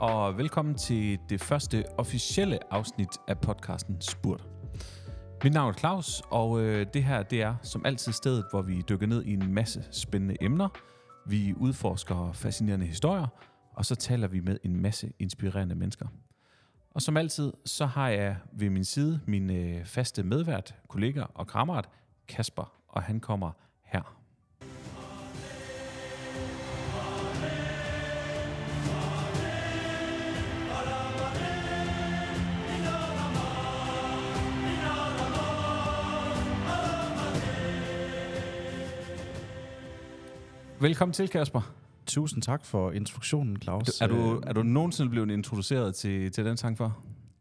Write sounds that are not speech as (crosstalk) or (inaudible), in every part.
Og velkommen til det første officielle afsnit af podcasten Spurt. Mit navn er Claus, og øh, det her det er som altid stedet, hvor vi dykker ned i en masse spændende emner. Vi udforsker fascinerende historier, og så taler vi med en masse inspirerende mennesker. Og som altid, så har jeg ved min side min øh, faste medvært, kollega og kammerat, Kasper, og han kommer her. Velkommen til, Kasper. Tusind tak for introduktionen, Claus. Er du, er du nogensinde blevet introduceret til, til den sang før?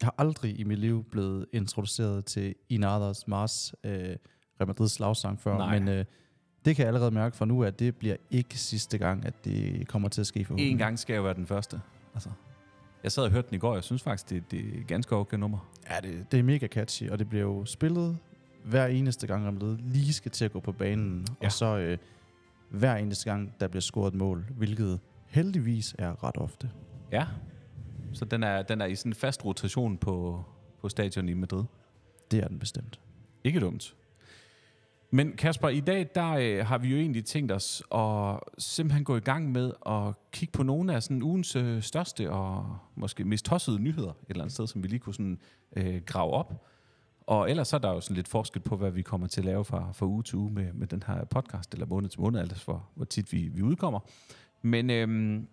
Jeg har aldrig i mit liv blevet introduceret til Inadas Mars, øh, Real Madrid's slagsang før, Nej. men øh, det kan jeg allerede mærke fra nu, at det bliver ikke sidste gang, at det kommer til at ske for En gang skal jeg være den første. Altså, jeg sad og hørte den i går, og jeg synes faktisk, det, det er et ganske okay nummer. Ja, det, det er mega catchy, og det bliver jo spillet hver eneste gang, Real Madrid lige skal til at gå på banen, Ja. og så øh, hver eneste gang, der bliver scoret et mål, hvilket heldigvis er ret ofte. Ja. Så den er, den er i sådan en fast rotation på, på stadion i Madrid. Det er den bestemt. Ikke dumt. Men Kasper, i dag der øh, har vi jo egentlig tænkt os at simpelthen gå i gang med at kigge på nogle af sådan ugens øh, største og måske mest tossede nyheder et eller andet sted, som vi lige kunne sådan, øh, grave op. Og ellers så er der jo sådan lidt forskel på, hvad vi kommer til at lave fra, fra uge til uge med, med den her podcast, eller måned til måned, altså for hvor tit vi, vi udkommer. Men øhm,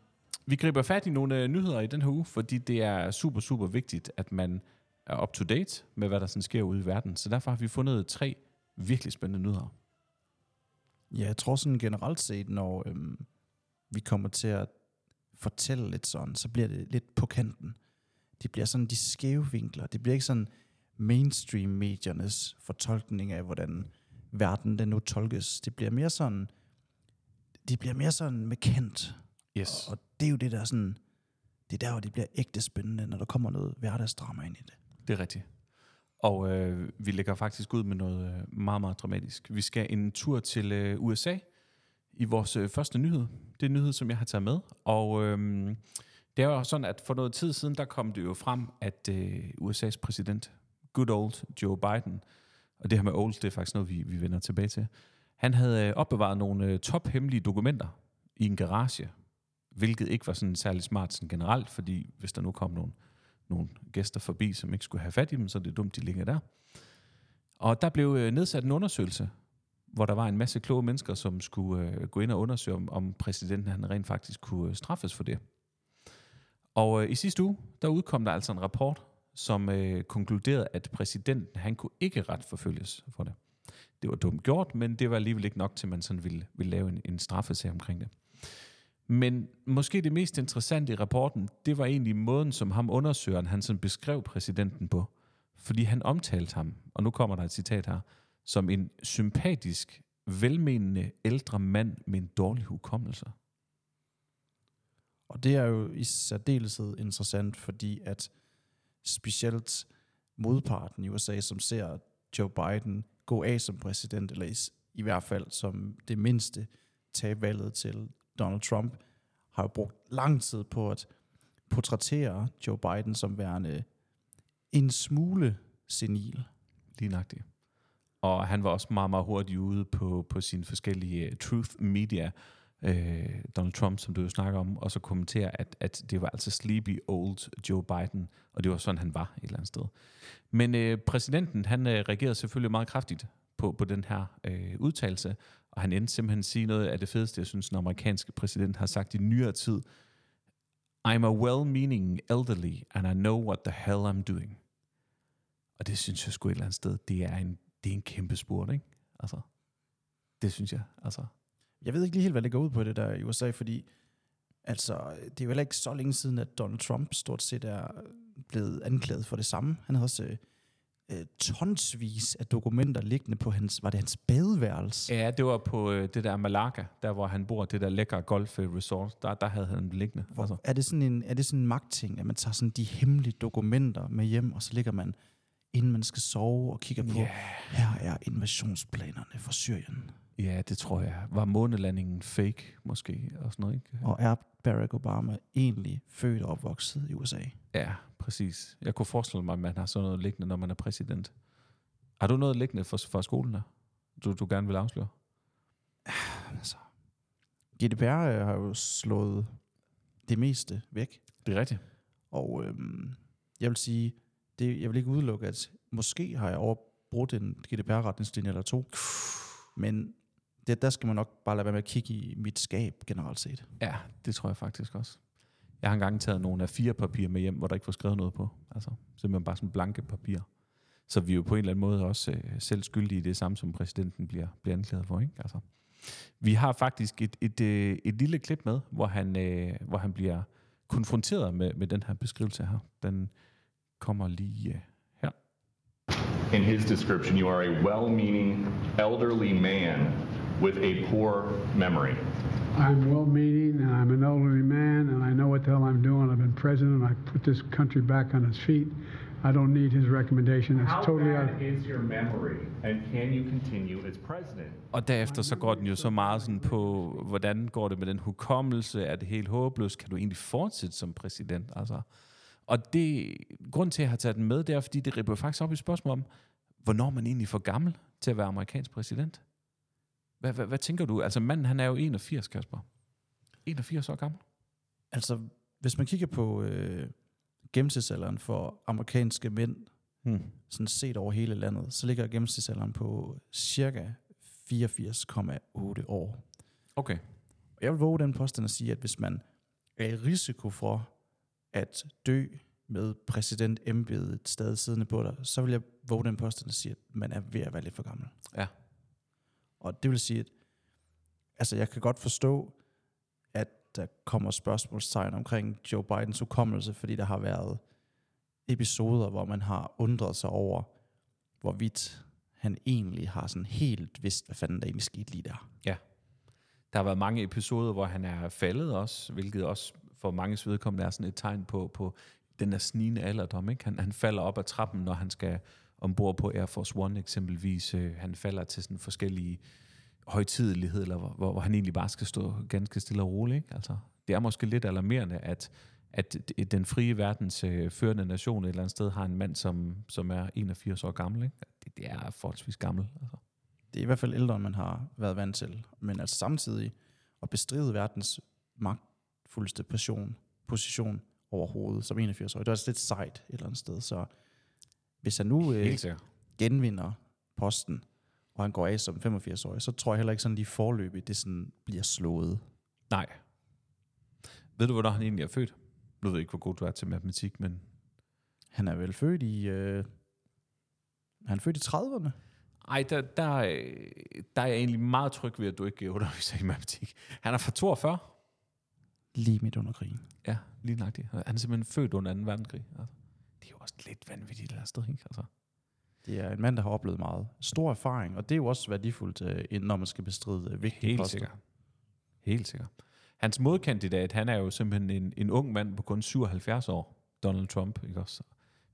vi griber fat i nogle øh, nyheder i den her uge, fordi det er super, super vigtigt, at man er up to date med, hvad der sådan sker ude i verden. Så derfor har vi fundet tre virkelig spændende nyheder. Ja, jeg tror sådan generelt set, når øhm, vi kommer til at fortælle lidt sådan, så bliver det lidt på kanten. Det bliver sådan de skæve vinkler. Det bliver ikke sådan mainstream-mediernes fortolkning af, hvordan verden den nu tolkes. Det bliver mere sådan, det bliver mere sådan med. Yes. Og, og det er jo det, der er sådan, det er der, hvor det bliver ægte spændende, når der kommer noget hverdagsdrama ind i det. Det er rigtigt. Og øh, vi lægger faktisk ud med noget øh, meget, meget dramatisk. Vi skal en tur til øh, USA i vores øh, første nyhed. Det er en nyhed, som jeg har taget med. Og øh, det er jo sådan, at for noget tid siden, der kom det jo frem, at øh, USA's præsident, good old Joe Biden, og det her med old, det er faktisk noget, vi, vi vender tilbage til, han havde øh, opbevaret nogle øh, tophemmelige dokumenter i en garage, hvilket ikke var sådan særlig smart sådan generelt, fordi hvis der nu kom nogle nogle gæster forbi, som ikke skulle have fat i dem, så er det dumt, de ligger der. Og der blev øh, nedsat en undersøgelse, hvor der var en masse kloge mennesker, som skulle gå ind og undersøge, om, om præsidenten han rent faktisk kunne straffes for det. Og i sidste uge, der udkom der altså en rapport, som øh, konkluderede, at præsidenten han kunne ikke retsforfølges for det. Det var dumt gjort, men det var alligevel ikke nok til, at man sådan ville, ville lave en, en straffesag omkring det. Men måske det mest interessante i rapporten, det var egentlig måden, som ham undersøgeren, han sådan beskrev præsidenten på. Fordi han omtalte ham, og nu kommer der et citat her, som en sympatisk, velmenende ældre mand med en dårlig hukommelse. Og det er jo i særdeleshed interessant, fordi at specielt modparten i USA, som ser Joe Biden gå af som præsident, eller i, i hvert fald som det mindste tage valget til Donald Trump, har jo brugt lang tid på at portrættere Joe Biden som værende en smule senil. Lige nøjagtigt. Og han var også meget, meget hurtigt ude på, på sine forskellige øh, truth media, øh, Donald Trump, som du jo snakker om, og så kommentere, at, at det var altså sleepy old Joe Biden, og det var sådan, han var et eller andet sted. Men øh, præsidenten, han øh, reagerede selvfølgelig meget kraftigt på, på den her øh, udtalelse, og han endte simpelthen at sige noget af det fedeste, jeg synes, den amerikanske præsident har sagt i nyere tid. I'm a well-meaning elderly, and I know what the hell I'm doing. Og det synes jeg sgu et eller andet sted, det er en, det er en kæmpe spurt, ikke? Altså, det synes jeg, altså. Jeg ved ikke lige helt, hvad det går ud på det der i USA, fordi altså, det er jo heller ikke så længe siden, at Donald Trump stort set er blevet anklaget for det samme. Han havde også øh, tonsvis af dokumenter liggende på hans, var det hans badeværelse? Ja, det var på øh, det der Malaga, der hvor han bor, det der lækre golf resort, der, der havde han liggende. Hvor, Altså. er, det sådan en, er det sådan en magtting, at man tager sådan de hemmelige dokumenter med hjem, og så ligger man, inden man skal sove, og kigger på, Ja. her er invasionsplanerne for Syrien. Ja, det tror jeg. Var månelandingen fake, måske, og sådan noget, ikke? Og er Barack Obama egentlig født og opvokset i USA? Ja, præcis. Jeg kunne forestille mig, at man har sådan noget liggende, når man er præsident. Har du noget liggende for, for skolen der, du, du gerne vil afsløre? Altså, GDPR øh, har jo slået det meste væk. Det er rigtigt. Og øhm, jeg vil sige, det, jeg vil ikke udelukke, at måske har jeg overbrudt en GDPR-retningslinje eller to. Men det, der skal man nok bare lade være med at kigge i mit skab generelt set. Ja, det tror jeg faktisk også. Jeg har engang taget nogle af fire papirer med hjem, hvor der ikke var skrevet noget på. Altså simpelthen bare sådan blanke papir. Så vi er jo på en eller anden måde også øh, selv skyldige i det samme, som præsidenten bliver, bliver anklaget for. Ikke? Altså, vi har faktisk et, et, et, et lille klip med, hvor han, øh, hvor han bliver konfronteret med, med den her beskrivelse her. Den kommer lige øh, her. In his description, you are a well meaning elderly man with a poor memory. I'm well meaning and I'm an elderly man and I know what the hell I'm doing. I've been president. I put this country back on its feet. I don't need his recommendation. It's How totally out. bad is your memory, and can you continue as president? Og derefter så går den jo så meget sådan på, hvordan går det med den hukommelse? Er det helt håbløst? Kan du egentlig fortsætte som præsident? Altså, og det, grund til, at jeg har taget den med, det er, fordi det ripper faktisk op i spørgsmål om, hvornår man egentlig er for gammel til at være amerikansk præsident. Hvad, hvad, hvad tænker du? Altså manden, han er jo 81, Kasper. 81 år gammel. Altså, hvis man kigger på øh, gennemsnitsalderen for amerikanske mænd, Hmm. sådan set over hele landet, så ligger gennemsnitsalderen på cirka 84,8 år. Okay. Og jeg vil våge den påstand at sige, at hvis man er i risiko for at dø med præsident embedet stadig siddende på dig, så vil jeg våge den påstand at sige, at man er ved at være lidt for gammel. Ja. Og det vil sige, at altså, jeg kan godt forstå, at der kommer spørgsmålstegn omkring Joe Bidens hukommelse, fordi der har været episoder, hvor man har undret sig over, hvorvidt han egentlig har sådan helt vidst, hvad fanden der egentlig skete lige der. Ja. Der har været mange episoder, hvor han er faldet også, hvilket også for mange vedkommende er sådan et tegn på, på den der snigende alderdom. Ikke? Han, han falder op ad trappen, når han skal ombord på Air Force One eksempelvis. Øh, Han falder til sådan forskellige højtidelighed, eller hvor, hvor, hvor han egentlig bare skal stå ganske stille og roligt. Ikke? Altså, det er måske lidt alarmerende, at, at den frie verdens øh, førende nation et eller andet sted har en mand, som, som er 81 år gammel. Ikke? Det, det er forholdsvis gammel. Altså. Det er i hvert fald ældre, end man har været vant til. Men altså samtidig at bestride verdens magtfuldeste passion, position overhovedet som 81 år, det er altså lidt sejt et eller andet sted. Så hvis han nu øh, genvinder posten, og han går af som 85-årig, så tror jeg heller ikke sådan lige forløbig, det sådan bliver slået. Nej. Ved du, hvornår han egentlig er født? Nu ved jeg ikke, hvor god du er til matematik, men... Han er vel født i... Øh, han er født i 30'erne. Ej, der, der, øh, der er jeg egentlig meget tryg ved, at du ikke underviser i matematik. Han er fra 42. Lige midt under krigen. Ja, lige nøjagtigt. Han er simpelthen født under 2. verdenskrig. Altså, det er jo også lidt vanvittigt et eller andet sted, ikke? Altså, Det er en mand, der har oplevet meget. Stor erfaring, og det er jo også værdifuldt, øh, når man skal bestride øh, vigtige helt poster. sikkert. Helt sikkert. Hans modkandidat, han er jo simpelthen en, en ung mand på kun 77 år. Donald Trump, ikke også?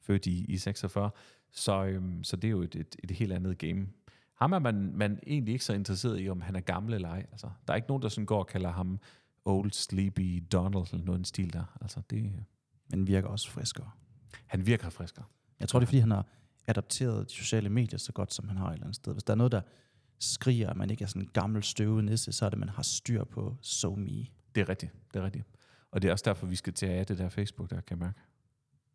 Født i, i 46. Så, øhm, så det er jo et, et, et helt andet game. Ham er man, man egentlig ikke så interesseret i, om han er gammel eller ej. Altså, der er ikke nogen, der sådan går og kalder ham Old Sleepy Donald eller noget stil der. Altså, det, Men virker også friskere. Han virker friskere. Jeg tror, det er, fordi han har adapteret de sociale medier så godt, som han har et eller andet sted. Hvis der er noget, der skriger, at man ikke er sådan en gammel støvet nisse, så er det, at man har styr på so me. Det er rigtigt, det er rigtigt. Og det er også derfor, vi skal til at have det der Facebook, der kan jeg mærke.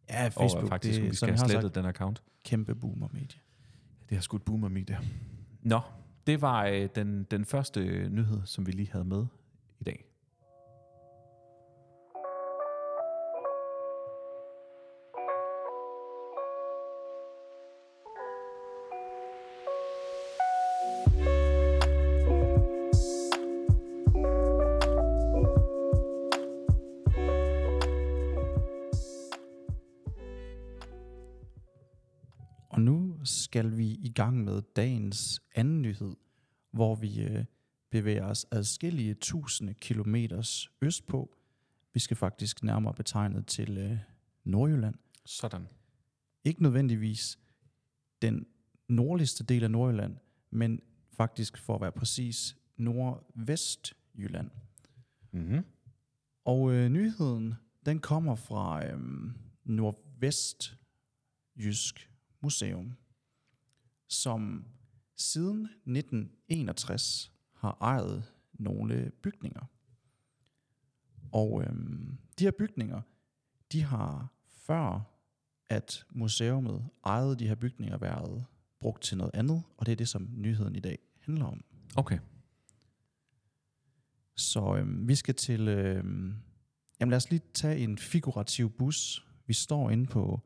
Ja, Facebook, og faktisk, det vi skal have slettet sagt, den account. kæmpe boomer-medie. Det har skudt boomer media. Nå, det var øh, den, den første nyhed, som vi lige havde med gang med dagens anden nyhed, hvor vi øh, bevæger os adskillige tusinde kilometers østpå. Vi skal faktisk nærmere betegnet til øh, Nordjylland. Sådan. Ikke nødvendigvis den nordligste del af Nordjylland, men Faktisk for at være præcis Nordvestjylland. Mm-hmm. Og øh, nyheden, den kommer fra øh, Nordvestjysk Museum, som siden 1961 har ejet nogle bygninger. Og øh, de her bygninger, de har før at museumet ejede de her bygninger været brugt til noget andet, og det er det, som nyheden i dag handler om. Okay. Så øh, vi skal til... Øh, jamen lad os lige tage en figurativ bus. Vi står inde på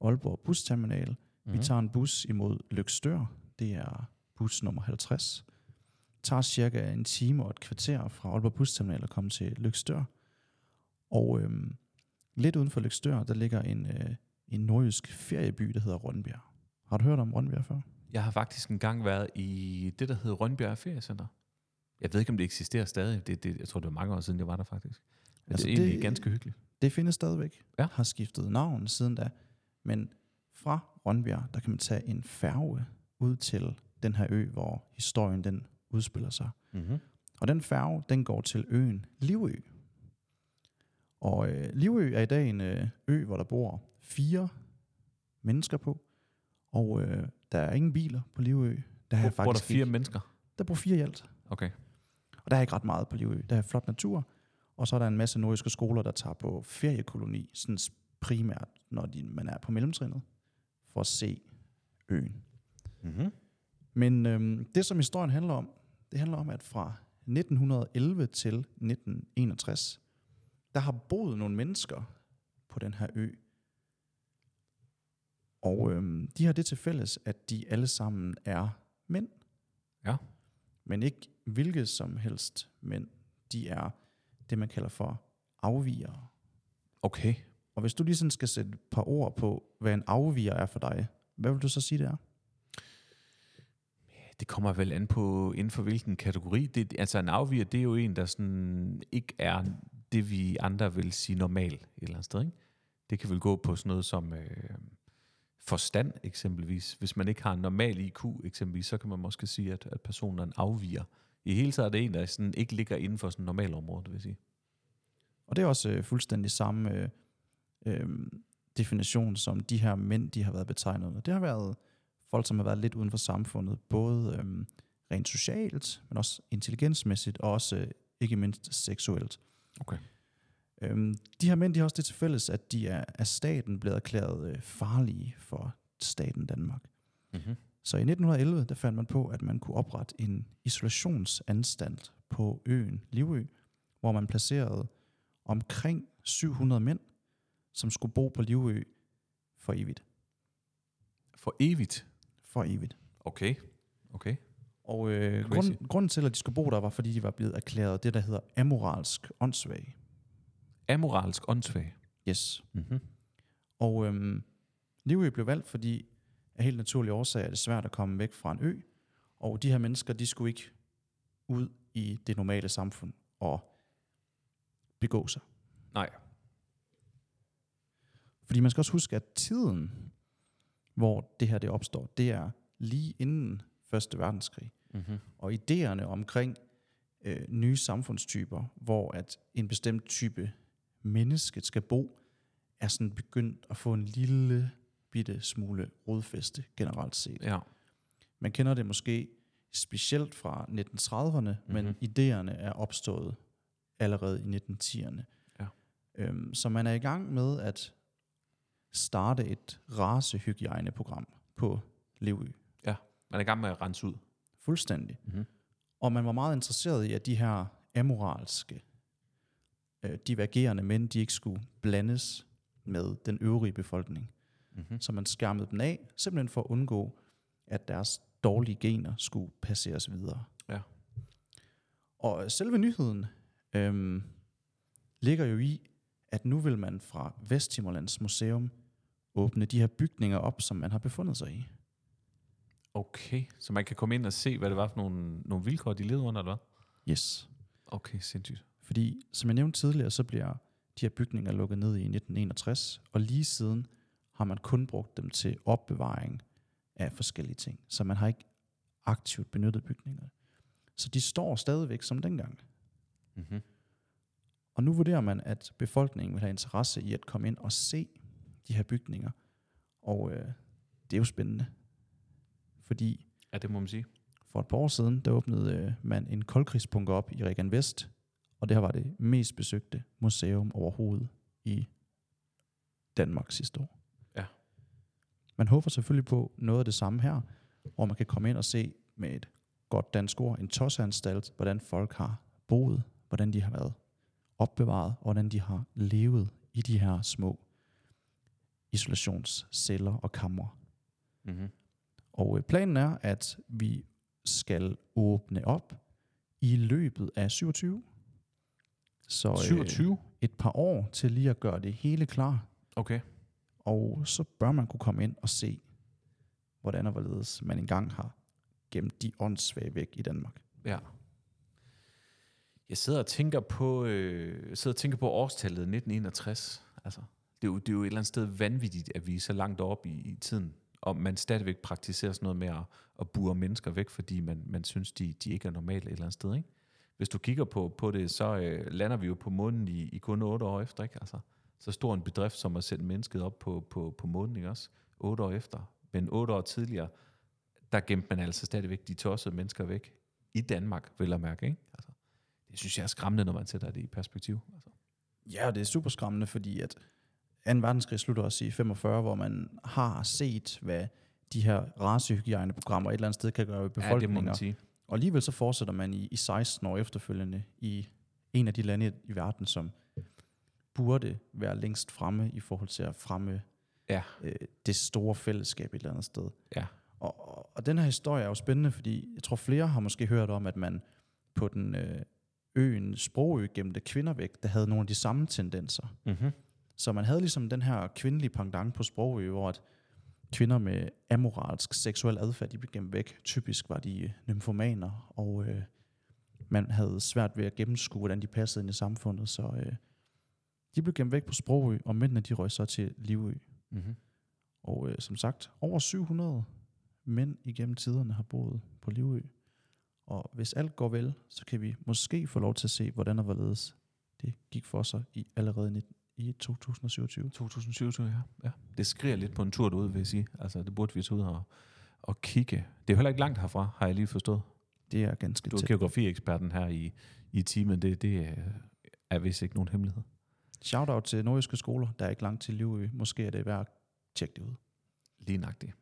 Aalborg Busterminal. Mm-hmm. Vi tager en bus imod Lykstør. Det er bus nummer 50. Det tager cirka en time og et kvarter fra Aalborg Busterminal at komme til Lykstør. Og øh, lidt uden for Lykstør, der ligger en, øh, en nordjysk ferieby, der hedder Rønbjerg. Har du hørt om Rønbjerg før? Jeg har faktisk engang været i det, der hedder Rønbjerg Feriecenter. Jeg ved ikke, om det eksisterer stadig. Det, det, jeg tror, det var mange år siden, jeg var der faktisk. Men altså, det er egentlig det, ganske hyggeligt. Det findes stadigvæk. Ja. Har skiftet navn siden da. Men fra Rønbjerg, der kan man tage en færge ud til den her ø, hvor historien den udspiller sig. Mm-hmm. Og den færge, den går til øen Livø. Og øh, Livø er i dag en øh, ø, hvor der bor fire mennesker på. Og øh, der er ingen biler på Livø. Der er Bor der faktisk fire ikke, mennesker? der bor fire i alt. Okay. Og der er ikke ret meget på Livø. Der er flot natur, og så er der en masse nordiske skoler, der tager på feriekoloni, sådan primært, når de, man er på mellemtrinnet, for at se øen. Mm-hmm. Men øhm, det, som historien handler om, det handler om, at fra 1911 til 1961, der har boet nogle mennesker på den her ø. Og øhm, de har det til fælles, at de alle sammen er mænd. Ja. Men ikke hvilket som helst mænd. De er det, man kalder for afvigere. Okay. Og hvis du lige sådan skal sætte et par ord på, hvad en afviger er for dig, hvad vil du så sige, det er? Det kommer vel an på, inden for hvilken kategori. Det, altså en afviger, det er jo en, der sådan ikke er det, vi andre vil sige normal et eller andet sted. Ikke? Det kan vel gå på sådan noget som øh, forstand eksempelvis. Hvis man ikke har en normal IQ eksempelvis, så kan man måske sige, at, at personen er en afviger. I hele taget er det en, der sådan ikke ligger inden for sådan normal område, det vil sige. Og det er også øh, fuldstændig samme øh, øh, definition, som de her mænd, de har været betegnet med. Det har været folk, som har været lidt uden for samfundet, både øh, rent socialt, men også intelligensmæssigt, og også øh, ikke mindst seksuelt. Okay. Øhm, de her mænd, de har også det til fælles, at de er af staten blevet erklæret øh, farlige for staten Danmark. Mm-hmm. Så i 1911, der fandt man på, at man kunne oprette en isolationsanstalt på øen Livø, hvor man placerede omkring 700 mænd, som skulle bo på Livø for evigt. For evigt. For evigt. Okay. Okay. Og øh, Crazy. grund, grunden til, at de skulle bo der, var, fordi de var blevet erklæret det, der hedder amoralsk åndssvage. Amoralsk åndssvag. Yes. Mm-hmm. Og øhm, Livø blev valgt, fordi af helt naturlige årsager er det svært at komme væk fra en ø, og de her mennesker, de skulle ikke ud i det normale samfund og begå sig. Nej. Fordi man skal også huske, at tiden, hvor det her det opstår, det er lige inden Første Verdenskrig. Mm-hmm. Og idéerne omkring øh, nye samfundstyper, hvor at en bestemt type menneske skal bo, er sådan begyndt at få en lille bitte smule rodfæste generelt set. Ja. Man kender det måske specielt fra 1930'erne, mm-hmm. men idéerne er opstået allerede i 1910'erne. Ja. Øhm, så man er i gang med at starte et racehygiejneprogram på Livø. Ja. Man er i gang med at rense ud. Fuldstændig. Mm-hmm. Og man var meget interesseret i, at de her amoralske, øh, divergerende mænd, de ikke skulle blandes med den øvrige befolkning. Mm-hmm. Så man skærmede dem af, simpelthen for at undgå, at deres dårlige gener skulle passeres videre. Ja. Og selve nyheden øhm, ligger jo i, at nu vil man fra Vesthimmerlands Museum åbne de her bygninger op, som man har befundet sig i. Okay. Så man kan komme ind og se, hvad det var for nogle, nogle vilkår, de levede under, eller hvad? Yes. Okay, sindssygt. Fordi, som jeg nævnte tidligere, så bliver de her bygninger lukket ned i 1961, og lige siden har man kun brugt dem til opbevaring af forskellige ting. Så man har ikke aktivt benyttet bygningerne. Så de står stadigvæk som dengang. Mm-hmm. Og nu vurderer man, at befolkningen vil have interesse i at komme ind og se de her bygninger. Og øh, det er jo spændende. Fordi Ja, det må man sige. for et par år siden, der åbnede øh, man en koldkrigsbunker op i Regan Vest, og det her var det mest besøgte museum overhovedet i Danmark sidste år. Ja. Man håber selvfølgelig på noget af det samme her, hvor man kan komme ind og se med et godt dansk ord, en tosseanstalt, hvordan folk har boet, hvordan de har været opbevaret, og hvordan de har levet i de her små isolationsceller og kamre. Mm-hmm. Og øh, planen er, at vi skal åbne op i løbet af 27. Så øh, 27? et par år til lige at gøre det hele klar. Okay. Og så bør man kunne komme ind og se, hvordan og hvorledes man engang har gemt de åndssvage væk i Danmark. Ja. Jeg sidder og tænker på, øh, sidder og tænker på årstallet 1961. Altså, det, er jo, det er jo et eller andet sted vanvittigt, at vi er så langt op i, i tiden, og man stadigvæk praktiserer sådan noget med at, at bure mennesker væk, fordi man, man synes, de, de ikke er normale et eller andet sted. Ikke? Hvis du kigger på, på det, så øh, lander vi jo på månen i, i kun otte år efter. Ikke? Altså, så stor en bedrift som at sætte mennesket op på, på, på månen, ikke også? Otte år efter. Men otte år tidligere, der gemte man altså stadigvæk de tossede mennesker væk. I Danmark, vil jeg mærke. Ikke? Altså, det synes jeg er skræmmende, når man sætter det i perspektiv. Altså. Ja, det er super skræmmende, fordi at 2. verdenskrig slutter også i 45, hvor man har set, hvad de her racehygiejneprogrammer et eller andet sted kan gøre ved Ja, det må befolkninger. man sige. Og alligevel så fortsætter man i, i 16 år efterfølgende i en af de lande i verden, som burde være længst fremme i forhold til at fremme Ja, øh, det store fællesskab et eller andet sted. ja. Og, og, og den her historie er jo spændende, fordi jeg tror flere har måske hørt om, at man på den øh, øen Sprogø gemte kvinder væk, der havde nogle af de samme tendenser. Mm-hmm. Så man havde ligesom den her kvindelige pendant på Sprogø, hvor at kvinder med amoralsk seksuel adfærd, de blev gemt væk. Typisk var de øh, nymfomaner, og øh, man havde svært ved at gennemskue, hvordan de passede ind i samfundet. Så øh, de blev gemt væk på Sprogø, og mændene de røg så til Livø. Mm-hmm. Og øh, som sagt, over 700 mænd igennem tiderne har boet på Livø. Og hvis alt går vel, så kan vi måske få lov til at se, hvordan og hvorledes det gik for sig i allerede i 2027. 2027, ja. ja. Det skriger lidt på en tur derude, vil jeg sige. Altså, det burde vi tage ud og, og kigge. Det er jo heller ikke langt herfra, har jeg lige forstået. Det er ganske Du er geografieksperten her i, i timen. Det, det øh, er vist ikke nogen hemmelighed. Shoutout til nordjyske skoler, der er ikke langt til Livø. Måske er det værd at tjekke det ud. Lige nøjagtigt.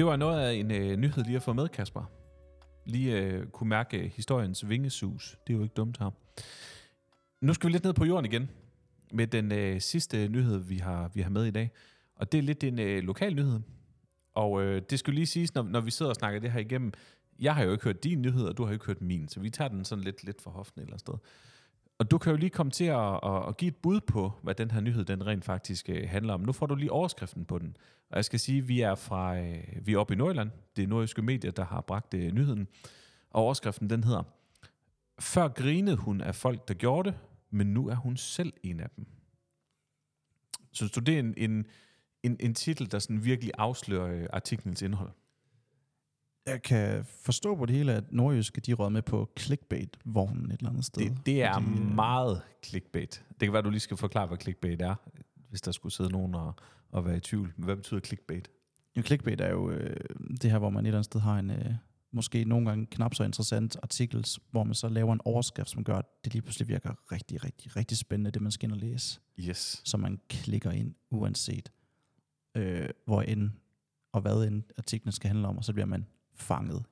Det var noget af en øh, nyhed lige at få med, Kasper. Lige øh, kunne mærke øh, historiens vingesus. Det er jo ikke dumt her. Nu skal vi lidt ned på jorden igen med den øh, sidste nyhed, vi har, vi har med i dag. Og det er lidt en øh, lokal nyhed. Og øh, det skulle lige siges, når, når vi sidder og snakker det her igennem. Jeg har jo ikke hørt din nyhed, og du har jo ikke hørt min. Så vi tager den sådan lidt, lidt for hoften et eller andet sted. Og du kan jo lige komme til at, at, at give et bud på, hvad den her nyhed den rent faktisk øh, handler om. Nu får du lige overskriften på den. Og jeg skal sige, at vi er fra øh, vi er oppe i Nordjylland. Det er nordjyske medier, der har bragt øh, nyheden. Og overskriften den hedder, Før grinede hun af folk, der gjorde det, men nu er hun selv en af dem. Synes du, det er en, en, en, en titel, der sådan virkelig afslører artiklens indhold? Jeg kan forstå på det hele, at nordjyske de råd med på clickbait-vognen et eller andet sted. Det, det er Fordi, øh, meget clickbait. Det kan være, du lige skal forklare, hvad clickbait er, hvis der skulle sidde nogen og, og være i tvivl. Men Hvad betyder clickbait? Jo, clickbait er jo øh, det her, hvor man et eller andet sted har en øh, måske nogle gange knap så interessant artikel, hvor man så laver en overskrift, som gør, at det lige pludselig virker rigtig, rigtig, rigtig spændende, det man skal ind og læse. Yes. Så man klikker ind, uanset øh, hvor end og hvad end artiklen skal handle om, og så bliver man fanget.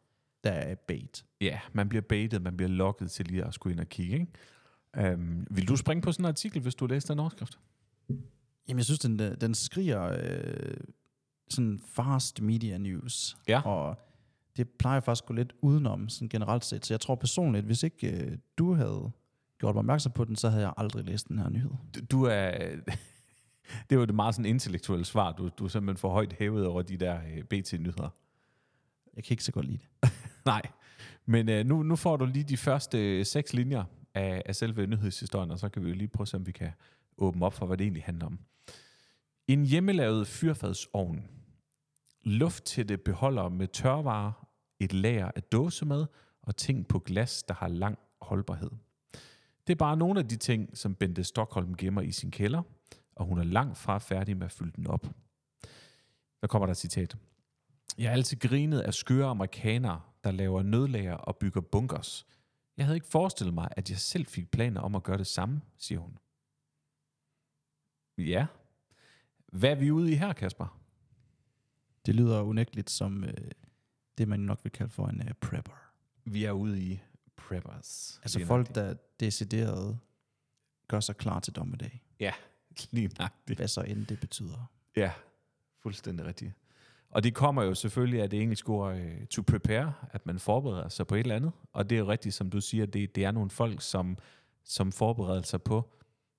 Der er bait. Ja, man bliver baitet, man bliver lokket til lige at skulle ind og kigge. Ikke? Um, vil du springe på sådan en artikel, hvis du læser den overskrift? Jamen, jeg synes, den, den skriger øh, sådan fast media news. Ja. Og det plejer faktisk at gå lidt udenom sådan generelt set. Så jeg tror personligt, hvis ikke øh, du havde gjort mig opmærksom på den, så havde jeg aldrig læst den her nyhed. Du, du er... (laughs) Det er jo et meget sådan intellektuelt svar, du, du er simpelthen for højt hævet over de der øh, BT-nyheder. Jeg kan ikke så godt lide det. (laughs) Nej, men øh, nu, nu får du lige de første øh, seks linjer af, af selve nyhedshistorien, og så kan vi jo lige prøve at se, om vi kan åbne op for, hvad det egentlig handler om. En hjemmelavet fyrfadsovn, lufttætte beholder med tørvarer, et lager af dåsemad og ting på glas, der har lang holdbarhed. Det er bare nogle af de ting, som Bente Stockholm gemmer i sin kælder, og hun er langt fra færdig med at fylde den op. Der kommer der et citat? Jeg har altid grinet af skøre amerikanere, der laver nødlager og bygger bunkers. Jeg havde ikke forestillet mig, at jeg selv fik planer om at gøre det samme, siger hun. Ja. Hvad er vi ude i her, Kasper? Det lyder unægteligt som øh, det, man nok vil kalde for en øh, prepper. Vi er ude i preppers. Altså folk, der decideret gør sig klar til dommedag. Ja, (laughs) lige nøjagtigt. Hvad så end det betyder. Ja, fuldstændig rigtigt. Og det kommer jo selvfølgelig af det engelske ord uh, to prepare, at man forbereder sig på et eller andet. Og det er jo rigtigt, som du siger, det, det er nogle folk, som, som forbereder sig på,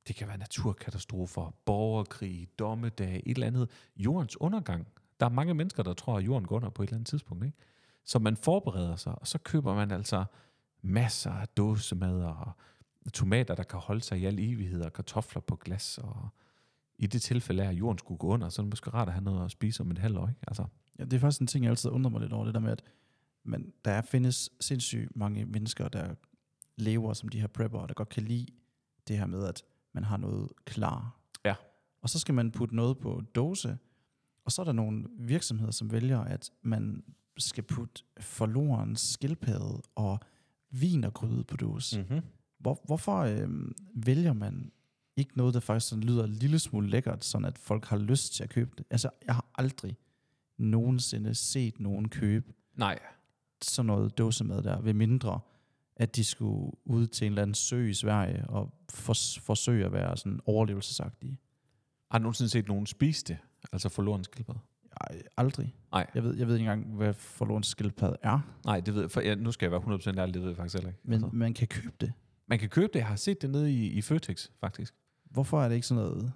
det kan være naturkatastrofer, borgerkrig, dommedag, et eller andet. Jordens undergang. Der er mange mennesker, der tror, at jorden går under på et eller andet tidspunkt. Ikke? Så man forbereder sig, og så køber man altså masser af dåsemad og tomater, der kan holde sig i al evighed, og kartofler på glas, og i det tilfælde af, at jorden skulle gå under, så er det måske rart at have noget at spise om et halvt år. Ikke? Altså, Ja, det er faktisk en ting, jeg altid undrer mig lidt over, det der med, at man, der er, findes sindssygt mange mennesker, der lever som de her prepper, der godt kan lide det her med, at man har noget klar. Ja. Og så skal man putte noget på dåse, og så er der nogle virksomheder, som vælger, at man skal putte forlorens skildpadde og vinergryde på dåse. Mm. mm-hmm. Hvor, hvorfor øh, vælger man ikke noget, der faktisk sådan lyder en lille smule lækkert, sådan at folk har lyst til at købe det? Altså, jeg har aldrig nogensinde set nogen købe Nej, sådan noget dåsemad der, ved mindre, at de skulle ud til en eller anden sø i Sverige og for, forsøge at være sådan overlevelsesagtige. har du nogensinde set nogen spise det? Altså forloren skildpadde? Ej, aldrig. Nej. Jeg ved, jeg ved ikke engang, hvad forlorens skildpadde er, Nej, det ved jeg, for jeg, nu skal jeg være 100% ærlig, det ved jeg faktisk heller ikke. men altså. man kan købe det. Man kan købe det, jeg har set det nede i, i Føtex, faktisk. Hvorfor er det ikke sådan noget...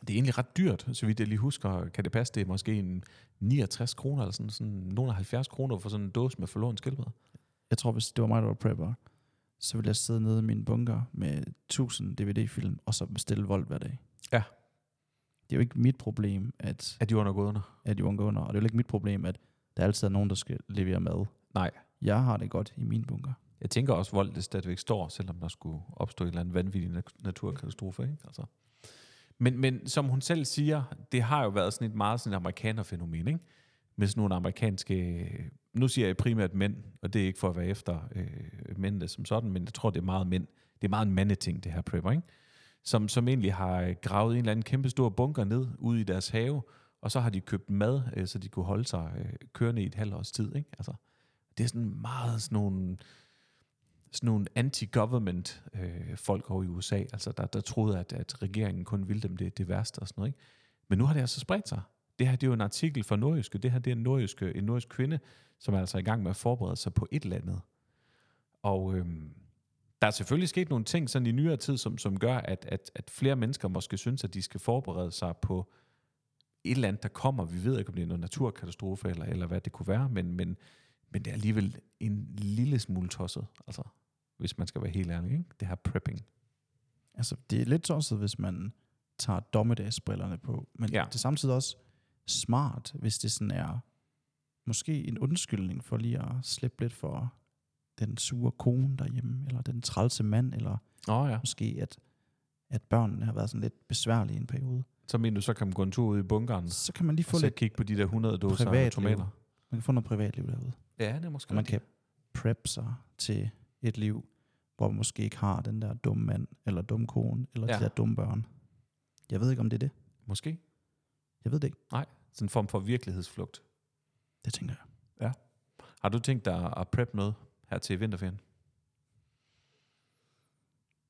Det er egentlig ret dyrt, så vidt jeg lige husker. Kan det passe, det er måske en 69 kroner, eller sådan, sådan nogle af 70 kroner for sådan en dåse med forloren skildpadde? Jeg tror, hvis det var mig, der var prepper, så ville jeg sidde nede i min bunker med 1000 DVD-film, og så bestille vold hver dag. Ja. Det er jo ikke mit problem, at, At jorden er gået under? at jorden går under, og det er jo ikke mit problem, at der altid er nogen, der skal levere mad. Nej. Jeg har det godt i min bunker. Jeg tænker også, at vold det stadigvæk står, selvom der skulle opstå en eller anden vanvittig naturkatastrofe. Ikke? Altså. Men, men som hun selv siger, det har jo været sådan et meget sådan et amerikanerfænomen, ikke? Med sådan nogle amerikanske, nu siger jeg primært mænd, og det er ikke for at være efter øh, mændene som sådan, men jeg tror, det er meget mænd. Det er meget en mandeting, det her prepper, ikke? Som, som egentlig har øh, gravet en eller anden kæmpe stor bunker ned ude i deres have, og så har de købt mad, øh, så de kunne holde sig øh, kørende i et halvt års tid, ikke? Altså, det er sådan meget sådan nogle sådan nogle anti-government øh, folk over i USA, altså der, der troede, at, at regeringen kun ville dem det, det værste og sådan noget. Ikke? Men nu har det altså spredt sig. Det her det er jo en artikel fra Nordjyske. Det her det er en nordjyske, en nordjysk kvinde, som er altså i gang med at forberede sig på et eller andet. Og øhm, der er selvfølgelig sket nogle ting sådan i nyere tid, som, som gør, at, at, at flere mennesker måske synes, at de skal forberede sig på et eller andet, der kommer. Vi ved ikke, om det er noget naturkatastrofe, eller, eller hvad det kunne være, men, men, men det er alligevel en lille smule tosset, altså, hvis man skal være helt ærlig. Ikke? Det her prepping. Altså, det er lidt tosset, hvis man tager dommedagsbrillerne på, men Ja. det er samtidig også smart, hvis det sådan er måske en undskyldning for lige at slippe lidt for den sure kone derhjemme, eller den trælse mand, eller oh, ja. måske at, at børnene har været sådan lidt besværlige i en periode. Så mener du, så kan man gå en tur ud i bunkeren, Så kan man lige få lidt, kigge på de der 100 dåser tomater. man kan få noget privatliv derude. Ja, det er måske Og man kan prep sig til et liv, hvor man måske ikke har den der dumme mand, eller dumme kone, eller ja. Ja. de der dumme børn. Jeg ved ikke, om det er det. Måske. Jeg ved det ikke. Nej, sådan en form for virkelighedsflugt. Det tænker jeg. Har du tænkt dig at prep noget her til vinterferien?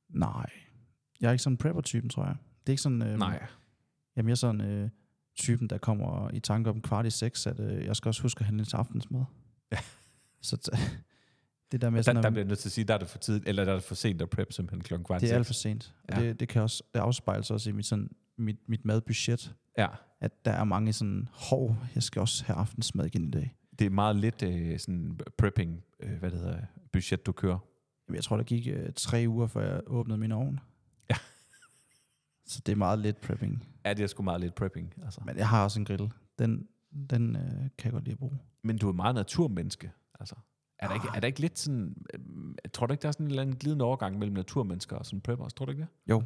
Nej. Jeg er ikke sådan en prepper-typen, tror jeg. Det er ikke sådan... Øh, Nej. Jamen, jeg er sådan øh, typen, der kommer i tanke om kvart i seks, at øh, jeg skal også huske at handle til aftensmad. Ja. Så t- det der med Der, sådan, der at- bliver jeg nødt til at sige, der er det for tidligt, eller der er det for sent at prep simpelthen klokken kvart det er alt for sent. Og Ja. det, det kan også det afspejles også i mit sådan mit, mit madbudget, Ja. at der er mange sådan, hov, jeg skal også have aftensmad igen i dag. Det er meget lidt øh, sådan prepping, øh, hvad det hedder, budget, du kører. Jamen, jeg tror, der gik øh, tre uger, før jeg åbnede min ovn. Ja. (laughs) Så det er meget lidt prepping. Ja, det er sgu meget lidt prepping. Altså. Men jeg har også en grill. Den, den øh, kan jeg godt lide at bruge. Men du er meget naturmenneske. Altså. Er, der ikke, er der ikke lidt sådan... Øh, tror du ikke, der er sådan en eller anden glidende overgang mellem naturmennesker og sådan preppers? Tror du ikke det? Jo.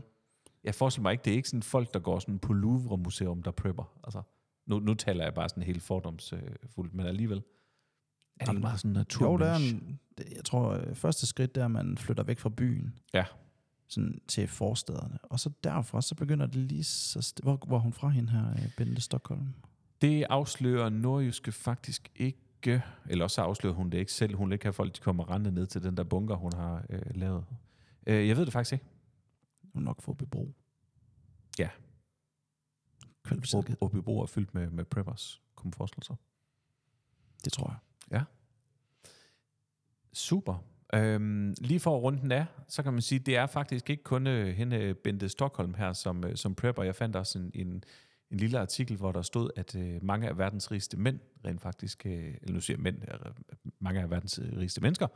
Jeg forestiller mig ikke, det er ikke sådan folk, der går sådan på Louvre-museum, der prepper. Altså, nu, nu taler jeg bare sådan helt fordomsfuldt, men alligevel. Er det ikke meget sådan Jo, naturmenneske? der er en, det, jeg tror, øh, første skridt er, at man flytter væk fra byen. Ja. Sådan til forstederne. Og så derfra, så begynder det lige så... Hvor, hvor hun fra hende her, øh, Bente Stockholm? Det afslører Nordjyske faktisk ikke. Eller også afslører hun det ikke selv. Hun vil ikke have folk, de kommer rendende ned til den der bunker, hun har øh, lavet. Øh, jeg ved det faktisk ikke. Hun nok få bebro. Ja. Kvalificeret gæt. Åbybro er fyldt med, med preppers, kunne forestille sig. Det tror jeg. Super. Øhm, lige for at runde den af, så kan man sige, det er faktisk ikke kun øh, hende, Bente Stockholm her, som, øh, som prepper. Jeg fandt også en, en, en lille artikel, hvor der stod, at øh, mange af verdens rigeste mænd, rent faktisk, øh, eller nu siger mænd, er, mange af verdens øh, rigeste mennesker,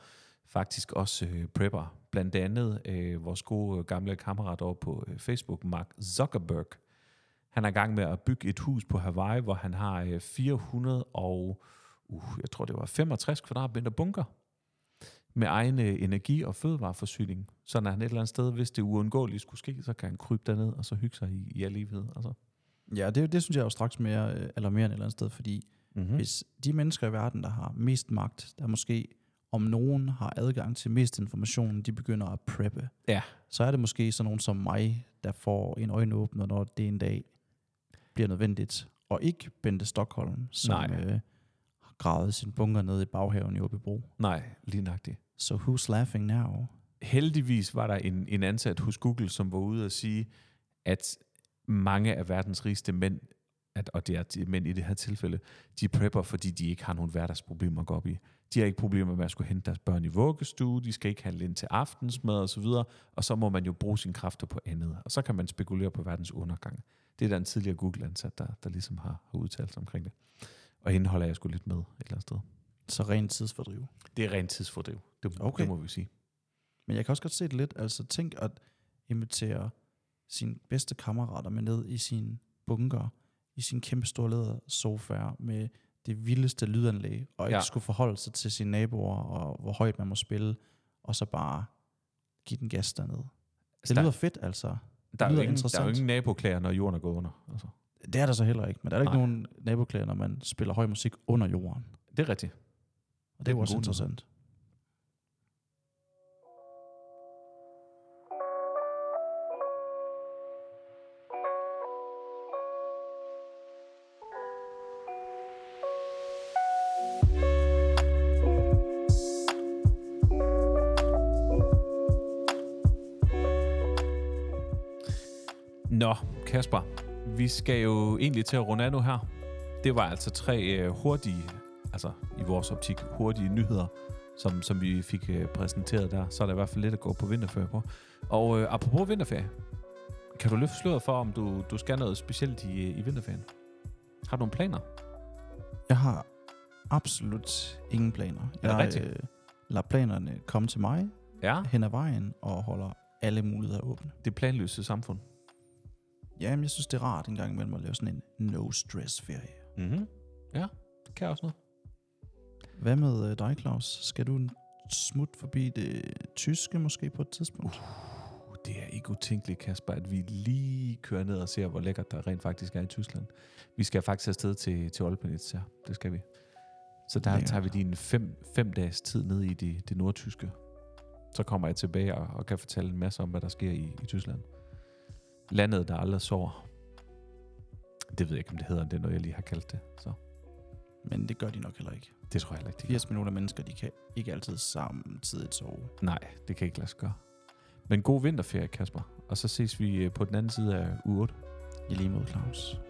faktisk også øh, prepper. Blandt andet øh, vores gode øh, gamle kammerat over på øh, Facebook, Mark Zuckerberg. Han er i gang med at bygge et hus på Hawaii, hvor han har øh, 400 og, uh, jeg tror det var 65 kvadratmeter bunker med egen øh, energi- og fødevareforsyning. Så når han et eller andet sted, hvis det uundgåeligt skulle ske, så kan han krybe derned og så hygge sig i, i al evighed. Altså. Ja, det, det synes jeg er jo straks mere øh, alarmerende et eller andet sted, fordi Mm-hmm. mm. hvis de mennesker i verden, der har mest magt, der måske om nogen har adgang til mest information, de begynder at preppe, Ja. så er det måske sådan nogen som mig, der får en øjenåbner, når det en dag bliver nødvendigt. Og ikke Bente Stockholm, som Nej. øh, har gravet sin bunker ned i baghaven i Åbybro. Nej, lige nøjagtigt. So who's laughing now? Heldigvis var der en, en ansat hos Google, som var ude at sige, at mange af verdens rigeste mænd, at, og det er de mænd i det her tilfælde, de prepper, fordi de ikke har nogen hverdagsproblemer at gå op i. De har ikke problemer med at skulle hente deres børn i vuggestue, de skal ikke handle ind til aftensmad og så videre, og så må man jo bruge sine kræfter på andet, og så kan man spekulere på verdens undergang. Det er der en tidligere Google-ansat, der, der ligesom har, har udtalt sig omkring det. Og hende holder jeg sgu lidt med et eller andet sted. Så rent tidsfordriv. Det er rent tidsfordriv. Det, Okay. det må vi sige. Men jeg kan også godt se det lidt. Altså tænk at invitere sine bedste kammerater med ned i sin bunker, i sin kæmpe store sofa med det vildeste lydanlæg, og ikke Ja. skulle forholde sig til sine naboer, og hvor højt man må spille, og så bare give den gas dernede. Det der- lyder fedt, altså. Der er, lyder jo ingen, der er jo ingen naboklager, når jorden er gået under. Altså. Det er der så heller ikke, men der er der ikke nogen naboklager, når man spiller høj musik under jorden. Det er rigtigt. Og det er den jo også interessant. Nå, Kasper, vi skal jo egentlig til at runde af nu her. Det var altså tre øh, hurtige, altså i vores optik hurtige nyheder, som, som vi fik øh, præsenteret der. Så er der i hvert fald lidt at gå på vinterferie på. Og øh, apropos vinterferie, kan du løfte sløret for, om du, du skal noget specielt i, i vinterferien? Har du nogle planer? Jeg har absolut ingen planer. Er det jeg rigtigt? øh, lader planerne komme til mig Ja, hen ad vejen og holder alle muligheder åbne. det planløse samfund. Jamen, jeg synes, det er rart en gang imellem at lave sådan en no-stress-ferie. Mm-hmm. Ja, det kan jeg også noget. Hvad med øh, dig, Claus? Skal du smut forbi det tyske måske på et tidspunkt? Uh, det er ikke utænkeligt, Kasper, at vi lige kører ned og ser, hvor lækkert der rent faktisk er i Tyskland. Vi skal faktisk afsted til, til Olpenitz, ja. Det skal vi. Så der Lækkert. tager vi en fem, fem dages tid ned i det, det nordtyske. Så kommer jeg tilbage og, og kan fortælle en masse om, hvad der sker i, i Tyskland. Landet, der aldrig sover. Det ved jeg ikke, om det hedder. Det er noget, jeg lige har kaldt det. Så Men det gør de nok heller ikke. det tror jeg heller ikke, de 80 millioner mennesker, de kan ikke altid samtidig sove. Nej, det kan ikke lade sig gøre. Men god vinterferie, Kasper. Og så ses vi øh, på den anden side af uge 8. I lige mod Claus.